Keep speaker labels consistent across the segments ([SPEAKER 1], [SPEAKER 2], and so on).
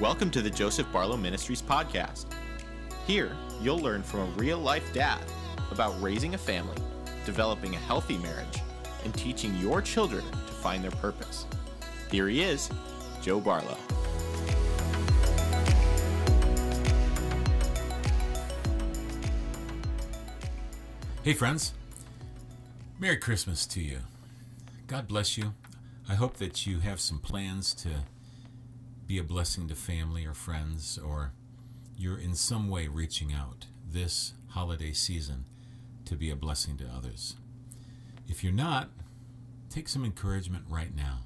[SPEAKER 1] Welcome to the Joseph Barlow Ministries podcast. Here, you'll learn from a real life dad about raising a family, developing a healthy marriage, and teaching your children to find their purpose. Here he is, Joe Barlow.
[SPEAKER 2] Hey, friends. Merry Christmas to you. God bless you. I hope that you have some plans to be a blessing to family or friends, or you're in some way reaching out this holiday season to be a blessing to others. If you're not, take some encouragement right now.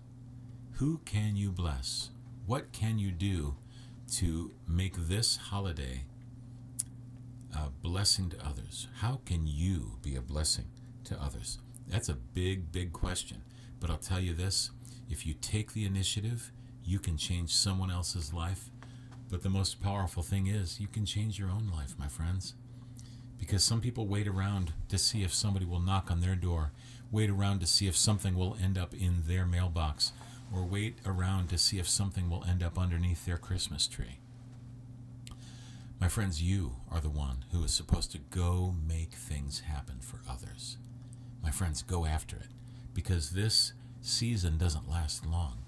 [SPEAKER 2] Who can you bless? What can you do to make this holiday a blessing to others? How can you be a blessing to others? That's a big, big question. But I'll tell you this if you take the initiative, you can change someone else's life. But the most powerful thing is you can change your own life, my friends. Because some people wait around to see if somebody will knock on their door, wait around to see if something will end up in their mailbox, or wait around to see if something will end up underneath their Christmas tree. My friends, you are the one who is supposed to go make things happen for others. My friends, go after it because this season doesn't last long.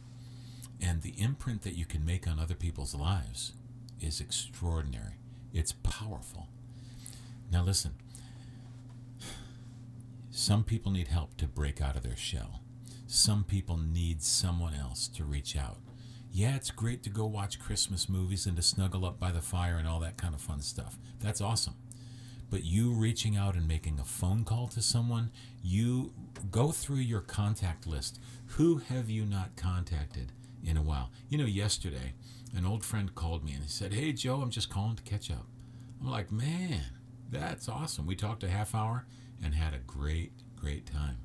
[SPEAKER 2] And the imprint that you can make on other people's lives is extraordinary. It's powerful. Now, listen some people need help to break out of their shell, some people need someone else to reach out. Yeah, it's great to go watch Christmas movies and to snuggle up by the fire and all that kind of fun stuff. That's awesome. But you reaching out and making a phone call to someone, you go through your contact list. Who have you not contacted in a while? You know, yesterday, an old friend called me and he said, Hey, Joe, I'm just calling to catch up. I'm like, Man, that's awesome. We talked a half hour and had a great, great time.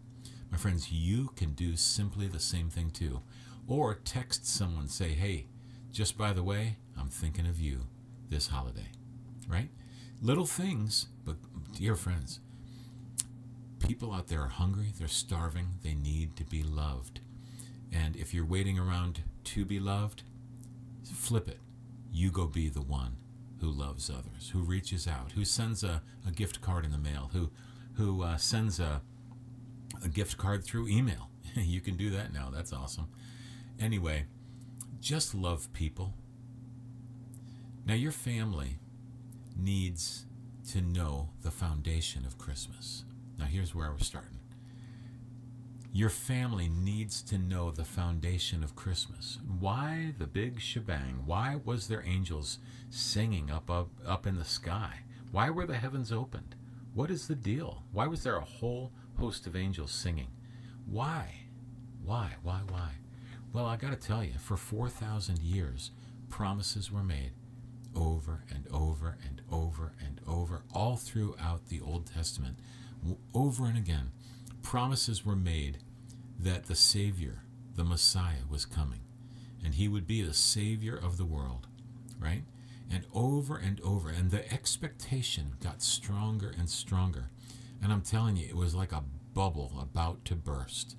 [SPEAKER 2] My friends, you can do simply the same thing too. Or text someone, say, Hey, just by the way, I'm thinking of you this holiday, right? Little things, but dear friends, people out there are hungry, they're starving, they need to be loved. And if you're waiting around to be loved, flip it. You go be the one who loves others, who reaches out, who sends a, a gift card in the mail, who who uh, sends a, a gift card through email. you can do that now. That's awesome. Anyway, just love people. Now, your family needs to know the foundation of Christmas. Now, here's where we're starting. Your family needs to know the foundation of Christmas. Why the big shebang? Why was there angels singing up, up up in the sky? Why were the heavens opened? What is the deal? Why was there a whole host of angels singing? Why? Why? Why? Why? Well, I got to tell you, for 4,000 years, promises were made over and over and over and over, all throughout the Old Testament, over and again. Promises were made that the Savior, the Messiah, was coming, and he would be the Savior of the world, right? And over and over, and the expectation got stronger and stronger. And I'm telling you, it was like a bubble about to burst.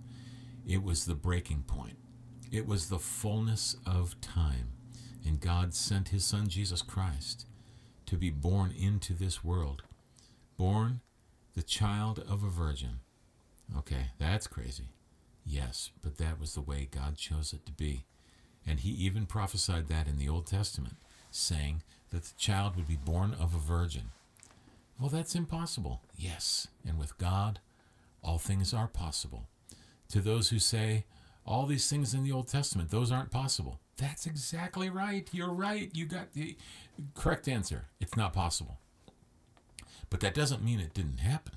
[SPEAKER 2] It was the breaking point. It was the fullness of time and God sent his son Jesus Christ to be born into this world. Born the child of a virgin. Okay, that's crazy. Yes, but that was the way God chose it to be. And he even prophesied that in the Old Testament, saying that the child would be born of a virgin. Well, that's impossible. Yes, and with God, all things are possible. To those who say, all these things in the Old Testament, those aren't possible. That's exactly right. You're right. You got the correct answer. It's not possible. But that doesn't mean it didn't happen.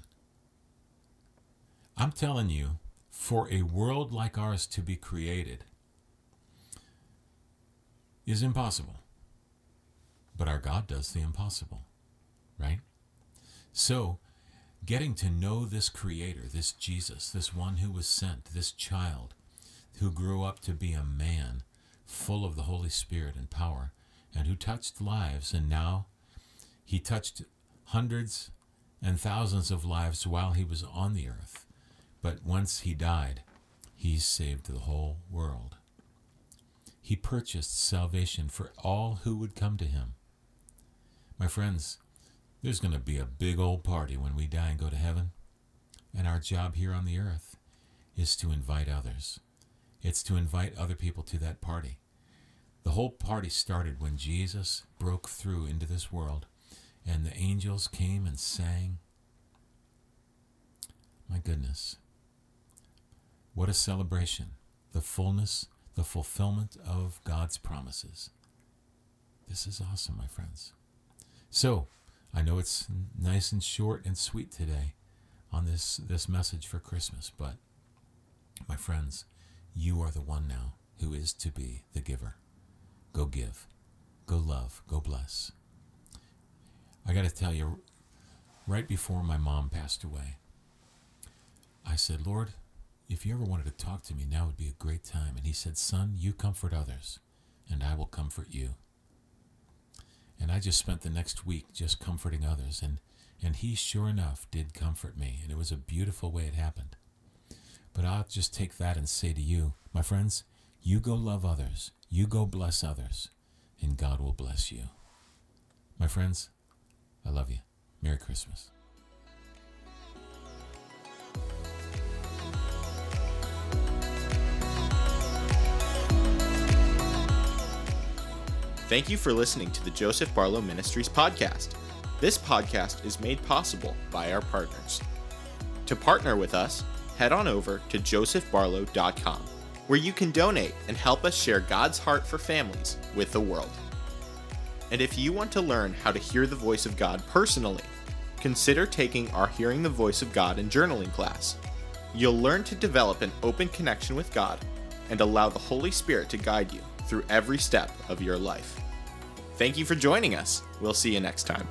[SPEAKER 2] I'm telling you, for a world like ours to be created is impossible. But our God does the impossible, right? So, getting to know this Creator, this Jesus, this one who was sent, this child who grew up to be a man full of the Holy Spirit and power, and who touched lives, and now he touched hundreds and thousands of lives while he was on the earth. But once he died, he saved the whole world. He purchased salvation for all who would come to him. My friends, there's going to be a big old party when we die and go to heaven. And our job here on the earth is to invite others. It's to invite other people to that party. The whole party started when Jesus broke through into this world and the angels came and sang. My goodness. What a celebration. The fullness, the fulfillment of God's promises. This is awesome, my friends. So, I know it's nice and short and sweet today on this, this message for Christmas, but my friends, you are the one now who is to be the giver. Go give, go love, go bless. I got to tell you, right before my mom passed away, I said, Lord, if you ever wanted to talk to me, now would be a great time. And he said, Son, you comfort others, and I will comfort you. And I just spent the next week just comforting others. And, and he, sure enough, did comfort me. And it was a beautiful way it happened. But I'll just take that and say to you, my friends, you go love others, you go bless others, and God will bless you. My friends, I love you. Merry Christmas.
[SPEAKER 1] Thank you for listening to the Joseph Barlow Ministries podcast. This podcast is made possible by our partners. To partner with us, head on over to josephbarlow.com, where you can donate and help us share God's heart for families with the world. And if you want to learn how to hear the voice of God personally, consider taking our Hearing the Voice of God in journaling class. You'll learn to develop an open connection with God and allow the Holy Spirit to guide you through every step of your life. Thank you for joining us. We'll see you next time.